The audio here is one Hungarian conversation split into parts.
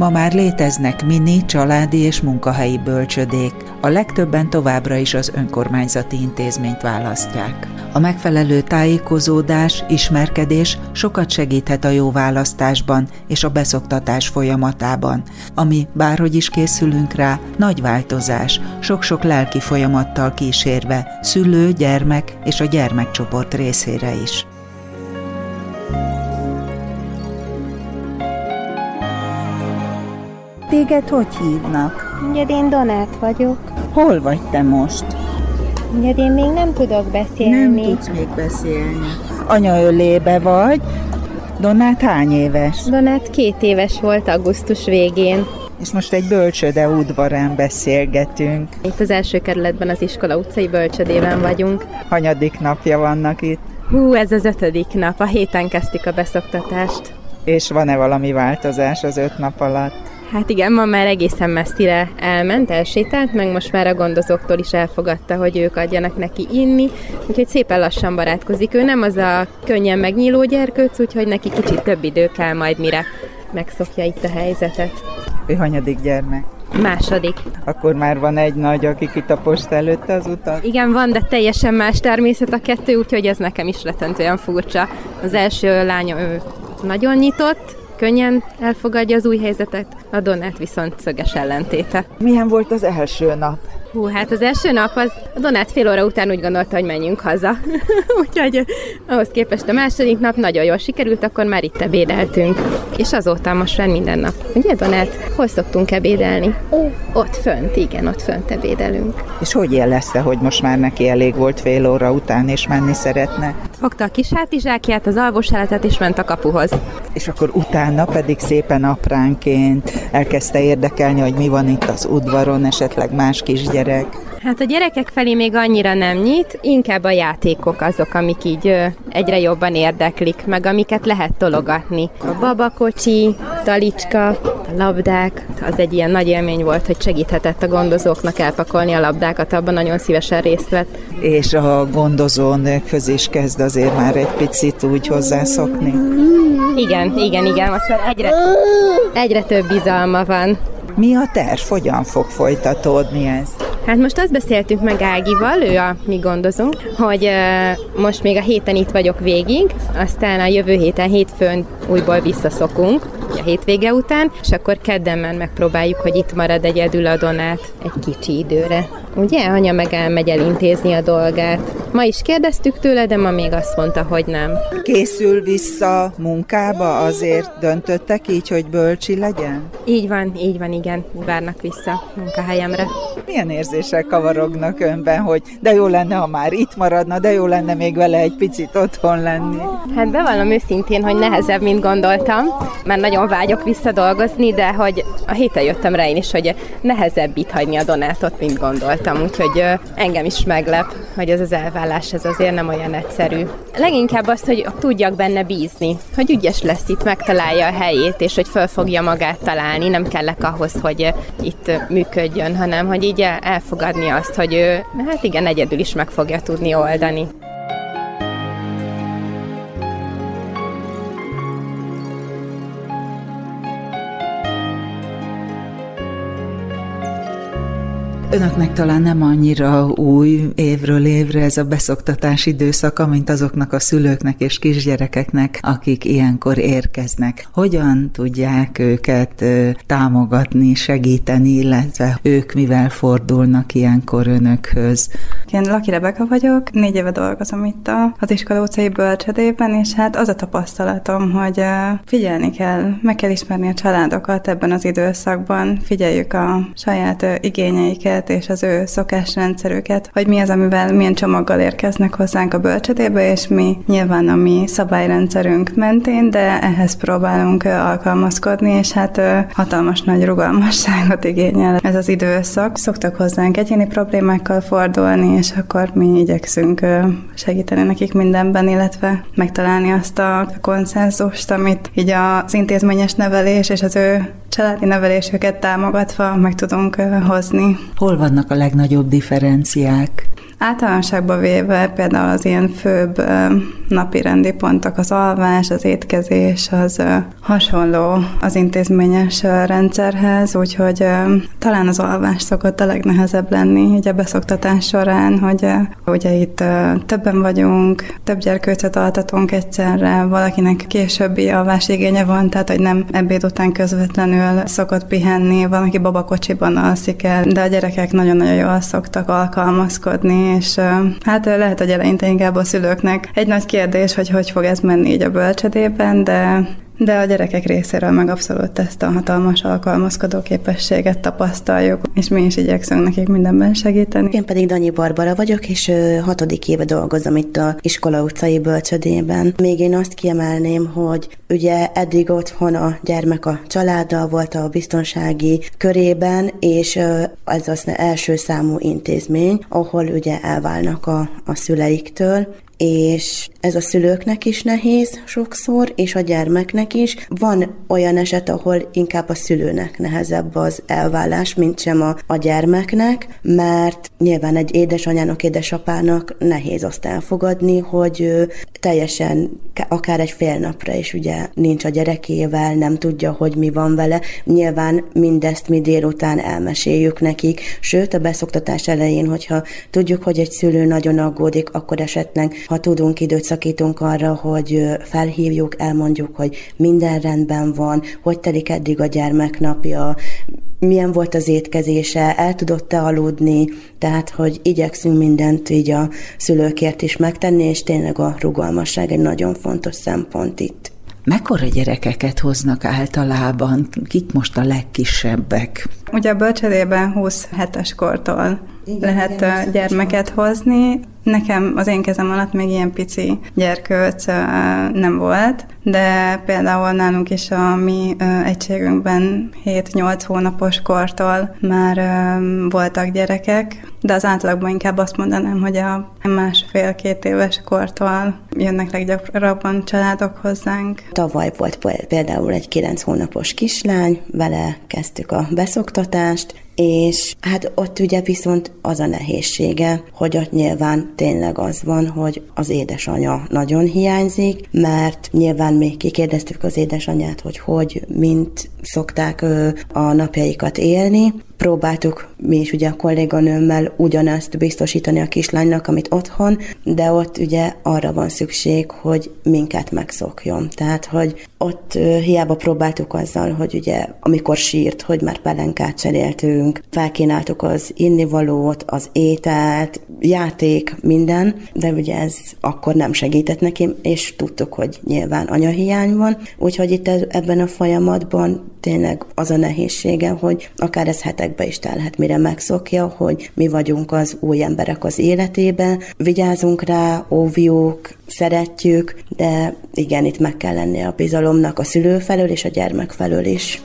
Ma már léteznek mini, családi és munkahelyi bölcsödék, a legtöbben továbbra is az önkormányzati intézményt választják. A megfelelő tájékozódás, ismerkedés sokat segíthet a jó választásban és a beszoktatás folyamatában, ami bárhogy is készülünk rá, nagy változás, sok-sok lelki folyamattal kísérve, szülő, gyermek és a gyermekcsoport részére is. Téged hogy hívnak? Ugye én Donát vagyok. Hol vagy te most? Ugye én még nem tudok beszélni. Nem tudsz még beszélni. Anya ölébe vagy. Donát hány éves? Donát két éves volt augusztus végén. És most egy bölcsöde udvarán beszélgetünk. Itt az első kerületben az iskola utcai bölcsödében vagyunk. Hanyadik napja vannak itt? Hú, ez az ötödik nap. A héten kezdték a beszoktatást. És van-e valami változás az öt nap alatt? Hát igen, ma már egészen messzire elment, elsétált, meg most már a gondozóktól is elfogadta, hogy ők adjanak neki inni, úgyhogy szépen lassan barátkozik. Ő nem az a könnyen megnyíló gyerkőc, úgyhogy neki kicsit több idő kell majd, mire megszokja itt a helyzetet. Ő hanyadik gyermek? Második. Akkor már van egy nagy, aki kitaposta előtte az utat? Igen, van, de teljesen más természet a kettő, úgyhogy ez nekem is rettentően furcsa. Az első lánya ő nagyon nyitott, könnyen elfogadja az új helyzetet, a Donát viszont szöges ellentéte. Milyen volt az első nap? Hú, hát az első nap az a Donát fél óra után úgy gondolta, hogy menjünk haza. Úgyhogy ahhoz képest a második nap nagyon jól sikerült, akkor már itt ebédeltünk. És azóta most már minden nap. Ugye Donát, hol szoktunk ebédelni? Ott fönt, igen, ott fönt ebédelünk. És hogy jelezte, hogy most már neki elég volt fél óra után, és menni szeretne? Fogta a kis hátizsákját, az alvósáletet, és ment a kapuhoz. És akkor utána pedig szépen apránként elkezdte érdekelni, hogy mi van itt az udvaron, esetleg más kisgyerek gyerek? Hát a gyerekek felé még annyira nem nyit, inkább a játékok azok, amik így egyre jobban érdeklik, meg amiket lehet tologatni. A babakocsi, talicska, a labdák, az egy ilyen nagy élmény volt, hogy segíthetett a gondozóknak elpakolni a labdákat, abban nagyon szívesen részt vett. És a gondozónőkhöz is kezd azért már egy picit úgy hozzászokni? Igen, igen, igen, most már egyre, egyre több bizalma van. Mi a terv? Hogyan fog folytatódni ez? Hát most azt beszéltünk meg Ágival, ő a mi gondozunk, hogy most még a héten itt vagyok végig, aztán a jövő héten hétfőn újból visszaszokunk, a hétvége után, és akkor kedden megpróbáljuk, hogy itt marad egyedül a Donát egy kicsi időre. Ugye, anya meg elmegy elintézni a dolgát. Ma is kérdeztük tőle, de ma még azt mondta, hogy nem. Készül vissza munkába, azért döntöttek így, hogy bölcsi legyen? Így van, így van, igen, várnak vissza munkahelyemre. Milyen érzések kavarognak önben, hogy de jó lenne, ha már itt maradna, de jó lenne még vele egy picit otthon lenni? Hát bevallom őszintén, hogy nehezebb, mint gondoltam, mert nagyon vágyok visszadolgozni, de hogy a héten jöttem rá én is, hogy nehezebb itt hagyni a Donátot, mint gondoltam voltam, úgyhogy engem is meglep, hogy ez az elvállás ez azért nem olyan egyszerű. Leginkább azt, hogy tudjak benne bízni, hogy ügyes lesz itt, megtalálja a helyét, és hogy föl fogja magát találni, nem kellek ahhoz, hogy itt működjön, hanem hogy így elfogadni azt, hogy ő, hát igen, egyedül is meg fogja tudni oldani. Önöknek talán nem annyira új évről évre ez a beszoktatás időszaka, mint azoknak a szülőknek és kisgyerekeknek, akik ilyenkor érkeznek. Hogyan tudják őket támogatni, segíteni, illetve ők mivel fordulnak ilyenkor önökhöz? Én Laki Rebeka vagyok, négy éve dolgozom itt az iskola utcai bölcsödében, és hát az a tapasztalatom, hogy figyelni kell, meg kell ismerni a családokat ebben az időszakban, figyeljük a saját igényeiket, őket és az ő szokásrendszerüket, hogy mi az, amivel milyen csomaggal érkeznek hozzánk a bölcsödébe, és mi nyilván a mi szabályrendszerünk mentén, de ehhez próbálunk alkalmazkodni, és hát hatalmas nagy rugalmasságot igényel ez az időszak. Szoktak hozzánk egyéni problémákkal fordulni, és akkor mi igyekszünk segíteni nekik mindenben, illetve megtalálni azt a konszenzust, amit így az intézményes nevelés és az ő családi nevelésüket támogatva meg tudunk hozni. Hol vannak a legnagyobb differenciák? Általánosságban véve például az ilyen főbb napi rendi pontok, az alvás, az étkezés, az hasonló az intézményes rendszerhez, úgyhogy talán az alvás szokott a legnehezebb lenni így a beszoktatás során, hogy ugye itt többen vagyunk, több gyerkőcet altatunk egyszerre, valakinek későbbi alvásigénye van, tehát hogy nem ebéd után közvetlenül szokott pihenni, valaki babakocsiban alszik el, de a gyerekek nagyon-nagyon jól szoktak alkalmazkodni, és hát lehet, hogy eleinte inkább a szülőknek egy nagy kérdés, hogy hogy fog ez menni így a bölcsödében, de de a gyerekek részéről meg abszolút ezt a hatalmas alkalmazkodó képességet tapasztaljuk, és mi is igyekszünk nekik mindenben segíteni. Én pedig Danyi Barbara vagyok, és hatodik éve dolgozom itt a iskola utcai bölcsödében. Még én azt kiemelném, hogy ugye eddig otthon a gyermek a családdal volt a biztonsági körében, és ez az első számú intézmény, ahol ugye elválnak a, a szüleiktől, és ez a szülőknek is nehéz sokszor, és a gyermeknek is. Van olyan eset, ahol inkább a szülőnek nehezebb az elvállás, mint sem a, a gyermeknek, mert nyilván egy édesanyának, édesapának nehéz azt elfogadni, hogy ő teljesen akár egy fél napra is ugye nincs a gyerekével, nem tudja, hogy mi van vele. Nyilván mindezt mi délután elmeséljük nekik, sőt a beszoktatás elején, hogyha tudjuk, hogy egy szülő nagyon aggódik, akkor esetleg ha tudunk, időt szakítunk arra, hogy felhívjuk, elmondjuk, hogy minden rendben van, hogy telik eddig a gyermeknapja, milyen volt az étkezése, el tudott-e aludni, tehát hogy igyekszünk mindent így a szülőkért is megtenni, és tényleg a rugalmasság egy nagyon fontos szempont itt. Mekkora gyerekeket hoznak általában? Kik most a legkisebbek? Ugye a bölcsödében 20 hetes kortól igen, lehet igen, gyermeket hozni. Nekem az én kezem alatt még ilyen pici gyerkőc nem volt, de például nálunk is a mi egységünkben 7-8 hónapos kortól már voltak gyerekek, de az átlagban inkább azt mondanám, hogy a másfél-két éves kortól jönnek leggyakrabban családok hozzánk. Tavaly volt például egy 9 hónapos kislány, vele kezdtük a beszoktatást, és hát ott ugye viszont az a nehézsége, hogy ott nyilván tényleg az van, hogy az édesanya nagyon hiányzik, mert nyilván még kikérdeztük az édesanyát, hogy hogy, mint szokták a napjaikat élni, próbáltuk mi is ugye a kolléganőmmel ugyanezt biztosítani a kislánynak, amit otthon, de ott ugye arra van szükség, hogy minket megszokjon. Tehát, hogy ott hiába próbáltuk azzal, hogy ugye amikor sírt, hogy már pelenkát cseréltünk, felkínáltuk az innivalót, az ételt, játék, minden, de ugye ez akkor nem segített neki, és tudtuk, hogy nyilván anyahiány van, úgyhogy itt ebben a folyamatban tényleg az a nehézsége, hogy akár ez hetekbe is telhet, mire megszokja, hogy mi vagyunk az új emberek az életében, vigyázunk rá, óvjuk, szeretjük, de igen, itt meg kell lennie a bizalomnak a szülő felől és a gyermek felől is.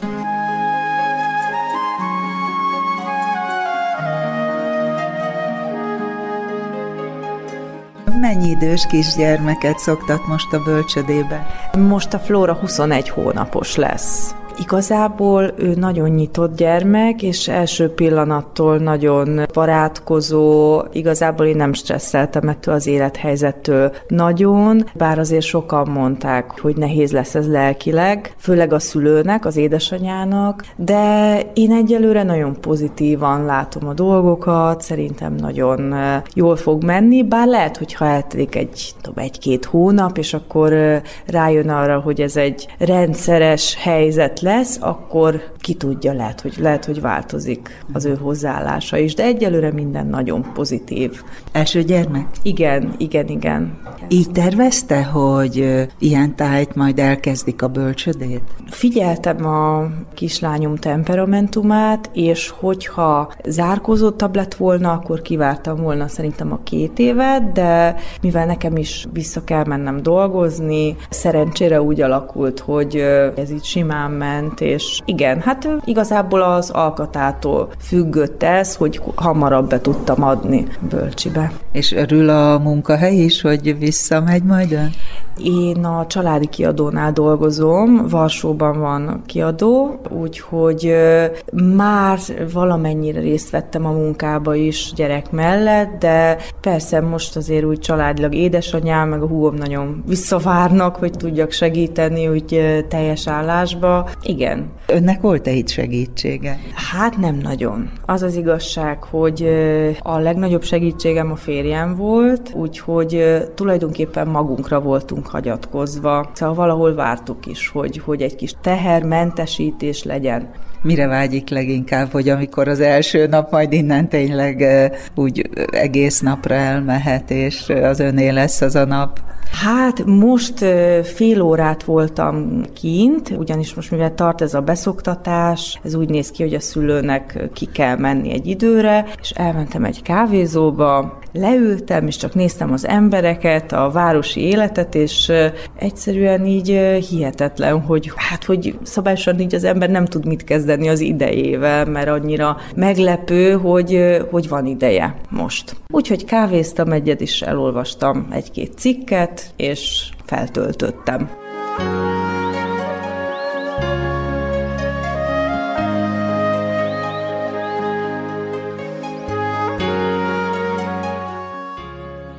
Mennyi idős kisgyermeket szoktat most a bölcsödébe? Most a Flóra 21 hónapos lesz. Igazából ő nagyon nyitott gyermek, és első pillanattól nagyon barátkozó, igazából én nem stresszeltem ettől az élethelyzettől nagyon, bár azért sokan mondták, hogy nehéz lesz ez lelkileg, főleg a szülőnek, az édesanyának, de én egyelőre nagyon pozitívan látom a dolgokat, szerintem nagyon jól fog menni, bár lehet, hogy ha eltelik egy, tudom, egy-két hónap, és akkor rájön arra, hogy ez egy rendszeres helyzet lesz, akkor ki tudja, lehet, hogy, lehet, hogy változik az ő hozzáállása is, de egyelőre minden nagyon pozitív. Első gyermek? Igen, igen, igen. Így tervezte, hogy ilyen tájt majd elkezdik a bölcsödét? Figyeltem a kislányom temperamentumát, és hogyha zárkózottabb lett volna, akkor kivártam volna szerintem a két évet, de mivel nekem is vissza kell mennem dolgozni, szerencsére úgy alakult, hogy ez így simán ment, és igen, hát igazából az alkatától függött ez, hogy hamarabb be tudtam adni bölcsibe. És örül a munkahely is, hogy visszamegy majd ön? Én a családi kiadónál dolgozom, Varsóban van kiadó, úgyhogy már valamennyire részt vettem a munkába is gyerek mellett, de persze most azért úgy családilag édesanyám, meg a húgom nagyon visszavárnak, hogy tudjak segíteni úgy teljes állásba. Igen. Önnek volt-e itt segítsége? Hát nem nagyon. Az az igazság, hogy a legnagyobb segítségem a férjem volt, úgyhogy tulajdonképpen magunkra voltunk voltunk hagyatkozva. Szóval valahol vártuk is, hogy, hogy egy kis tehermentesítés legyen. Mire vágyik leginkább, hogy amikor az első nap majd innen tényleg úgy egész napra elmehet, és az öné lesz az a nap? Hát most fél órát voltam kint, ugyanis most mivel tart ez a beszoktatás, ez úgy néz ki, hogy a szülőnek ki kell menni egy időre, és elmentem egy kávézóba, leültem, és csak néztem az embereket, a városi életet, és egyszerűen így hihetetlen, hogy hát, hogy szabályosan így az ember nem tud mit kezdeni az idejével, mert annyira meglepő, hogy, hogy van ideje most. Úgyhogy kávéztam egyet, és elolvastam egy-két cikket, és feltöltöttem.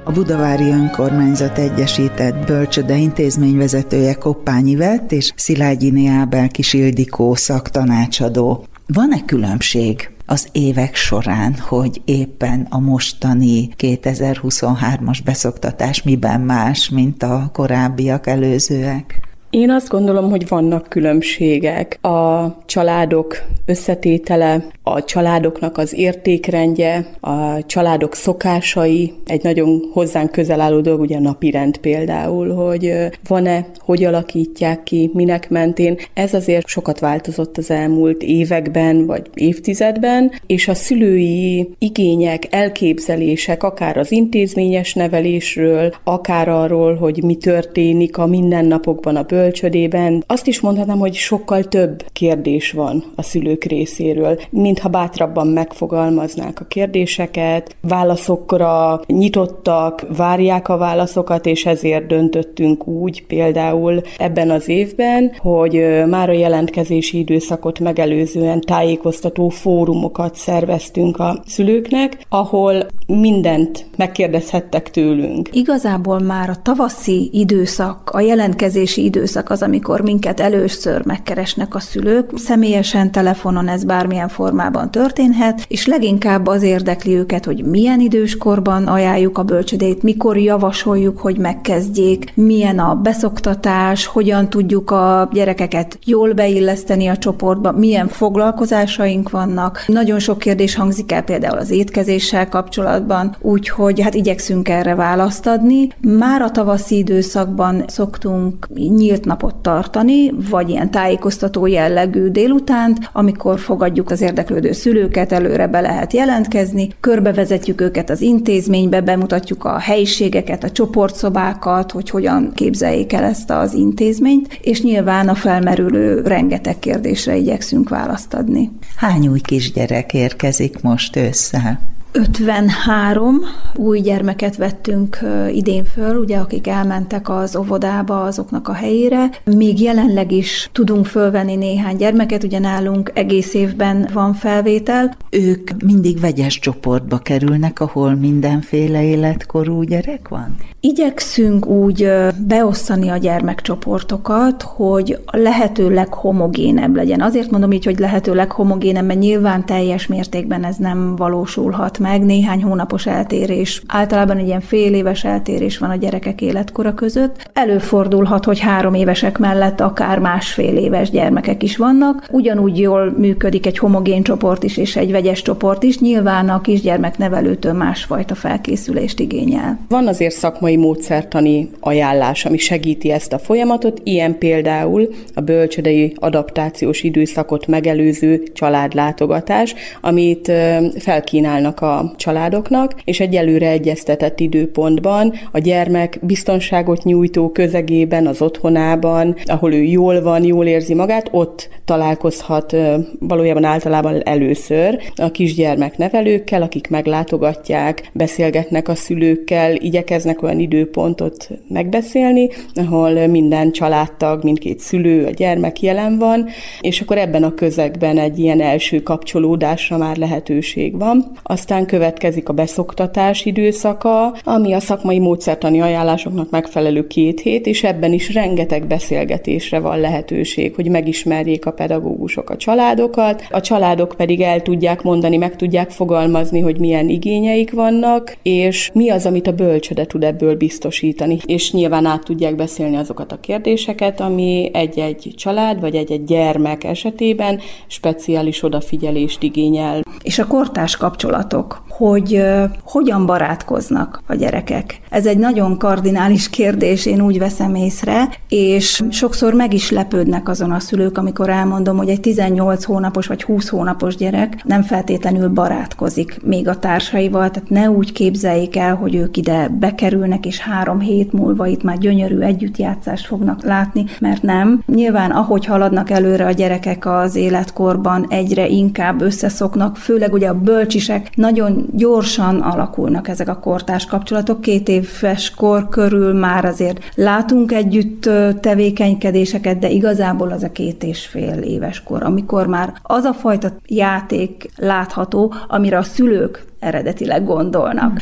A Budavári Önkormányzat Egyesített Bölcsöde intézményvezetője Koppányi Vett és Szilágyi Ábel Kisildikó szaktanácsadó. Van-e különbség az évek során, hogy éppen a mostani 2023-as beszoktatás miben más, mint a korábbiak előzőek? Én azt gondolom, hogy vannak különbségek. A családok összetétele, a családoknak az értékrendje, a családok szokásai, egy nagyon hozzánk közel álló dolog, ugye a napi rend például, hogy van-e, hogy alakítják ki, minek mentén. Ez azért sokat változott az elmúlt években, vagy évtizedben, és a szülői igények, elképzelések, akár az intézményes nevelésről, akár arról, hogy mi történik a mindennapokban a bölcsödében, azt is mondhatnám, hogy sokkal több kérdés van a szülők részéről, mintha bátrabban megfogalmaznák a kérdéseket, válaszokra nyitottak, várják a válaszokat, és ezért döntöttünk úgy például ebben az évben, hogy már a jelentkezési időszakot megelőzően tájékoztató fórumokat szerveztünk a szülőknek, ahol mindent megkérdezhettek tőlünk. Igazából már a tavaszi időszak, a jelentkezési időszak az, amikor minket először megkeresnek a szülők. Személyesen, telefonon ez bármilyen formában történhet, és leginkább az érdekli őket, hogy milyen időskorban ajánljuk a bölcsödét, mikor javasoljuk, hogy megkezdjék, milyen a beszoktatás, hogyan tudjuk a gyerekeket jól beilleszteni a csoportba, milyen foglalkozásaink vannak. Nagyon sok kérdés hangzik el például az étkezéssel kapcsolatban, úgyhogy hát igyekszünk erre választ adni. Már a tavaszi időszakban szoktunk nyílt napot tartani, vagy ilyen tájékoztató jellegű délutánt, amikor fogadjuk az érdeklődő szülőket, előre be lehet jelentkezni, körbevezetjük őket az intézménybe, bemutatjuk a helyiségeket, a csoportszobákat, hogy hogyan képzeljék el ezt az intézményt, és nyilván a felmerülő rengeteg kérdésre igyekszünk választ adni. Hány új kisgyerek érkezik most ősszel? 53 új gyermeket vettünk idén föl, ugye, akik elmentek az óvodába azoknak a helyére. Még jelenleg is tudunk fölvenni néhány gyermeket, ugye nálunk egész évben van felvétel. Ők mindig vegyes csoportba kerülnek, ahol mindenféle életkorú gyerek van? Igyekszünk úgy beosztani a gyermekcsoportokat, hogy lehető leghomogénebb legyen. Azért mondom így, hogy lehető leghomogénebb, mert nyilván teljes mértékben ez nem valósulhat meg, néhány hónapos eltérés. Általában egy ilyen fél éves eltérés van a gyerekek életkora között. Előfordulhat, hogy három évesek mellett akár másfél éves gyermekek is vannak. Ugyanúgy jól működik egy homogén csoport is és egy vegyes csoport is. Nyilván a kisgyermeknevelőtől másfajta felkészülést igényel. Van azért szakmai módszertani ajánlás, ami segíti ezt a folyamatot, ilyen például a bölcsödei adaptációs időszakot megelőző családlátogatás, amit felkínálnak a családoknak, és egy előre egyeztetett időpontban a gyermek biztonságot nyújtó közegében, az otthonában, ahol ő jól van, jól érzi magát, ott találkozhat valójában általában először a kisgyermek nevelőkkel, akik meglátogatják, beszélgetnek a szülőkkel, igyekeznek olyan időpontot megbeszélni, ahol minden családtag, mindkét szülő, a gyermek jelen van, és akkor ebben a közegben egy ilyen első kapcsolódásra már lehetőség van. Aztán következik a beszoktatás időszaka, ami a szakmai módszertani ajánlásoknak megfelelő két hét, és ebben is rengeteg beszélgetésre van lehetőség, hogy megismerjék a pedagógusok a családokat, a családok pedig el tudják mondani, meg tudják fogalmazni, hogy milyen igényeik vannak, és mi az, amit a bölcsöde tud ebből biztosítani. És nyilván át tudják beszélni azokat a kérdéseket, ami egy-egy család vagy egy-egy gyermek esetében speciális odafigyelést igényel. És a kortás kapcsolatok, hogy hogyan barátkoznak a gyerekek. Ez egy nagyon kardinális kérdés, én úgy veszem észre, és sokszor meg is lepődnek azon a szülők, amikor elmondom, hogy egy 18 hónapos vagy 20 hónapos gyerek nem feltétlenül barátkozik még a társaival, tehát ne úgy képzeljék el, hogy ők ide bekerülnek, és három hét múlva itt már gyönyörű együttjátszást fognak látni, mert nem. Nyilván, ahogy haladnak előre a gyerekek az életkorban, egyre inkább összeszoknak, főleg ugye a bölcsisek nagyon gyorsan alakulnak ezek a kortárs kapcsolatok. Két éves kor körül már azért látunk együtt tevékenykedéseket, de igazából az a két és fél éves kor, amikor már az a fajta játék látható, amire a szülők eredetileg gondolnak.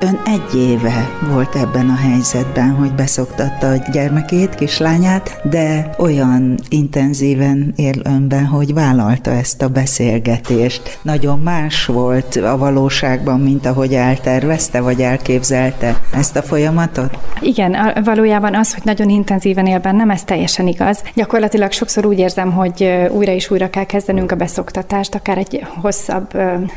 Ön egy éve volt ebben a helyzetben, hogy beszoktatta a gyermekét, kislányát, de olyan intenzíven él önben, hogy vállalta ezt a beszélgetést. Nagyon más volt a valóságban, mint ahogy eltervezte, vagy elképzelte ezt a folyamatot? Igen, valójában az, hogy nagyon intenzíven él bennem, ez teljesen igaz. Gyakorlatilag sokszor úgy érzem, hogy újra és újra kell kezdenünk a beszoktatást, akár egy hosszabb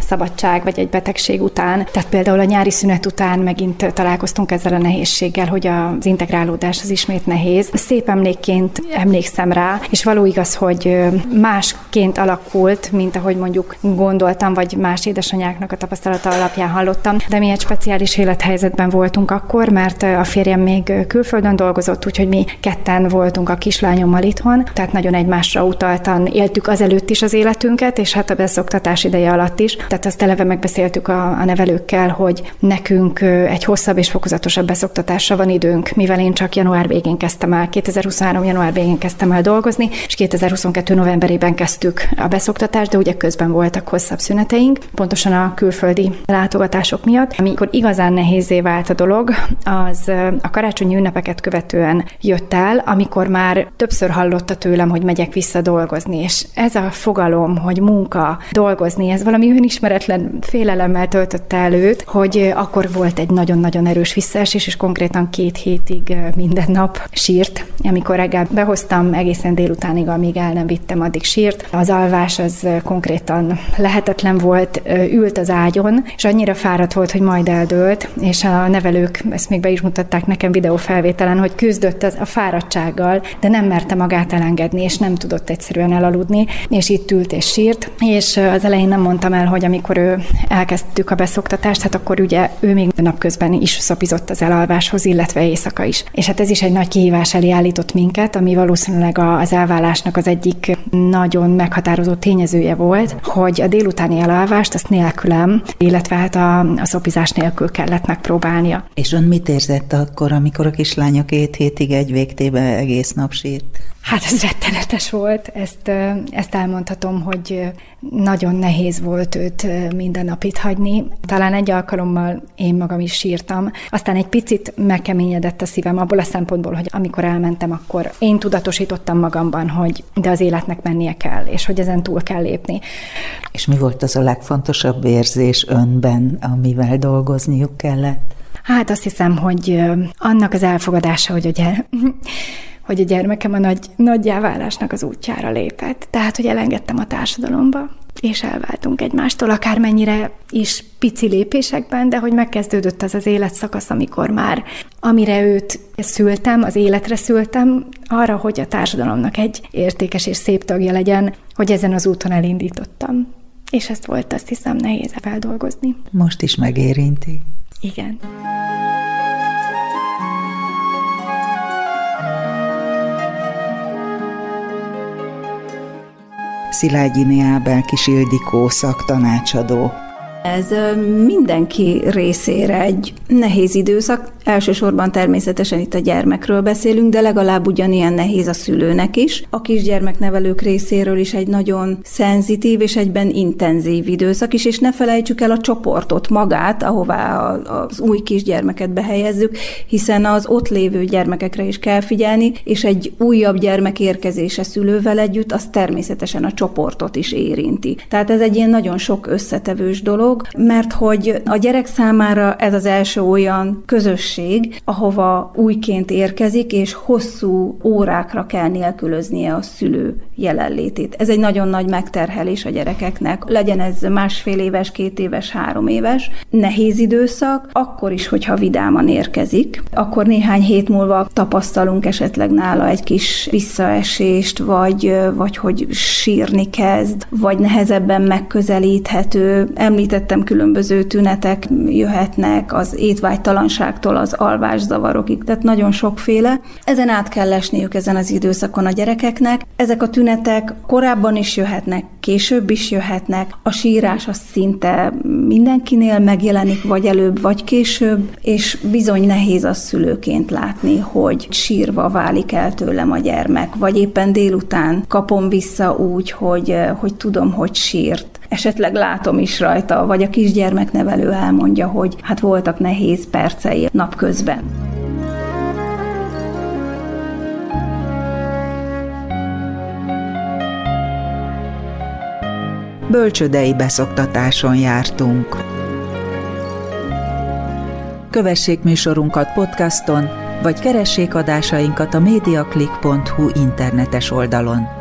szabadság, vagy egy betegség után. Tehát például a nyári szünet után megint találkoztunk ezzel a nehézséggel, hogy az integrálódás az ismét nehéz. Szép emlékként emlékszem rá, és való igaz, hogy másként alakult, mint ahogy mondjuk gondoltam, vagy más édesanyáknak a tapasztalata alapján hallottam, de mi egy speciális élethelyzetben voltunk akkor, mert a férjem még külföldön dolgozott, úgyhogy mi ketten voltunk a kislányommal itthon, tehát nagyon egymásra utaltan éltük azelőtt is az életünket, és hát a beszoktatás ideje alatt is. Tehát azt eleve megbeszéltük a, a nevelőkkel, hogy nekünk nekünk egy hosszabb és fokozatosabb beszoktatásra van időnk, mivel én csak január végén kezdtem el, 2023. január végén kezdtem el dolgozni, és 2022. novemberében kezdtük a beszoktatást, de ugye közben voltak hosszabb szüneteink, pontosan a külföldi látogatások miatt. Amikor igazán nehézé vált a dolog, az a karácsonyi ünnepeket követően jött el, amikor már többször hallotta tőlem, hogy megyek vissza dolgozni, és ez a fogalom, hogy munka, dolgozni, ez valami önismeretlen félelemmel töltötte előtt, hogy akkor volt egy nagyon-nagyon erős visszaesés, és konkrétan két hétig minden nap sírt. Amikor reggel behoztam, egészen délutánig, amíg el nem vittem, addig sírt. Az alvás az konkrétan lehetetlen volt, ült az ágyon, és annyira fáradt volt, hogy majd eldőlt, és a nevelők ezt még be is mutatták nekem videófelvételen, hogy küzdött a fáradtsággal, de nem merte magát elengedni, és nem tudott egyszerűen elaludni, és itt ült és sírt. És az elején nem mondtam el, hogy amikor ő elkezdtük a beszoktatást, hát akkor ugye ő még napközben is szopizott az elalváshoz, illetve éjszaka is. És hát ez is egy nagy kihívás elé állított minket, ami valószínűleg az elvállásnak az egyik nagyon meghatározó tényezője volt, hogy a délutáni elalvást azt nélkülem, illetve hát a, a szopizás nélkül kellett megpróbálnia. És ön mit érzett akkor, amikor a kislánya két hétig egy végtébe egész nap sírt? Hát ez rettenetes volt, ezt, ezt elmondhatom, hogy nagyon nehéz volt őt minden nap itt hagyni. Talán egy alkalommal én magam is sírtam. Aztán egy picit megkeményedett a szívem abból a szempontból, hogy amikor elmentem, akkor én tudatosítottam magamban, hogy de az életnek mennie kell, és hogy ezen túl kell lépni. És mi volt az a legfontosabb érzés önben, amivel dolgozniuk kellett? Hát azt hiszem, hogy annak az elfogadása, hogy ugye hogy a gyermekem a nagy, nagy válásnak az útjára lépett. Tehát, hogy elengedtem a társadalomba, és elváltunk egymástól, akármennyire is pici lépésekben, de hogy megkezdődött az az életszakasz, amikor már amire őt szültem, az életre szültem, arra, hogy a társadalomnak egy értékes és szép tagja legyen, hogy ezen az úton elindítottam. És ezt volt, azt hiszem, nehéz feldolgozni. Most is megérinti. Igen. Szilágyi Ábel Kis Ildikó szaktanácsadó. Ez mindenki részére egy nehéz időszak, Elsősorban természetesen itt a gyermekről beszélünk, de legalább ugyanilyen nehéz a szülőnek is. A kisgyermeknevelők részéről is egy nagyon szenzitív és egyben intenzív időszak is, és ne felejtsük el a csoportot magát, ahová az új kisgyermeket behelyezzük, hiszen az ott lévő gyermekekre is kell figyelni, és egy újabb gyermek érkezése szülővel együtt, az természetesen a csoportot is érinti. Tehát ez egy ilyen nagyon sok összetevős dolog, mert hogy a gyerek számára ez az első olyan közös közösség, ahova újként érkezik, és hosszú órákra kell nélkülöznie a szülő jelenlétét. Ez egy nagyon nagy megterhelés a gyerekeknek. Legyen ez másfél éves, két éves, három éves. Nehéz időszak, akkor is, hogyha vidáman érkezik. Akkor néhány hét múlva tapasztalunk esetleg nála egy kis visszaesést, vagy, vagy hogy sírni kezd, vagy nehezebben megközelíthető. Említettem, különböző tünetek jöhetnek az étvágytalanságtól az alvászavarokig, tehát nagyon sokféle. Ezen át kell lesniük ezen az időszakon a gyerekeknek. Ezek a tünetek korábban is jöhetnek, később is jöhetnek. A sírás az szinte mindenkinél megjelenik, vagy előbb, vagy később, és bizony nehéz a szülőként látni, hogy sírva válik el tőlem a gyermek, vagy éppen délután kapom vissza úgy, hogy, hogy tudom, hogy sírt esetleg látom is rajta, vagy a kisgyermeknevelő elmondja, hogy hát voltak nehéz percei napközben. Bölcsödei beszoktatáson jártunk. Kövessék műsorunkat podcaston, vagy keressék adásainkat a mediaclick.hu internetes oldalon.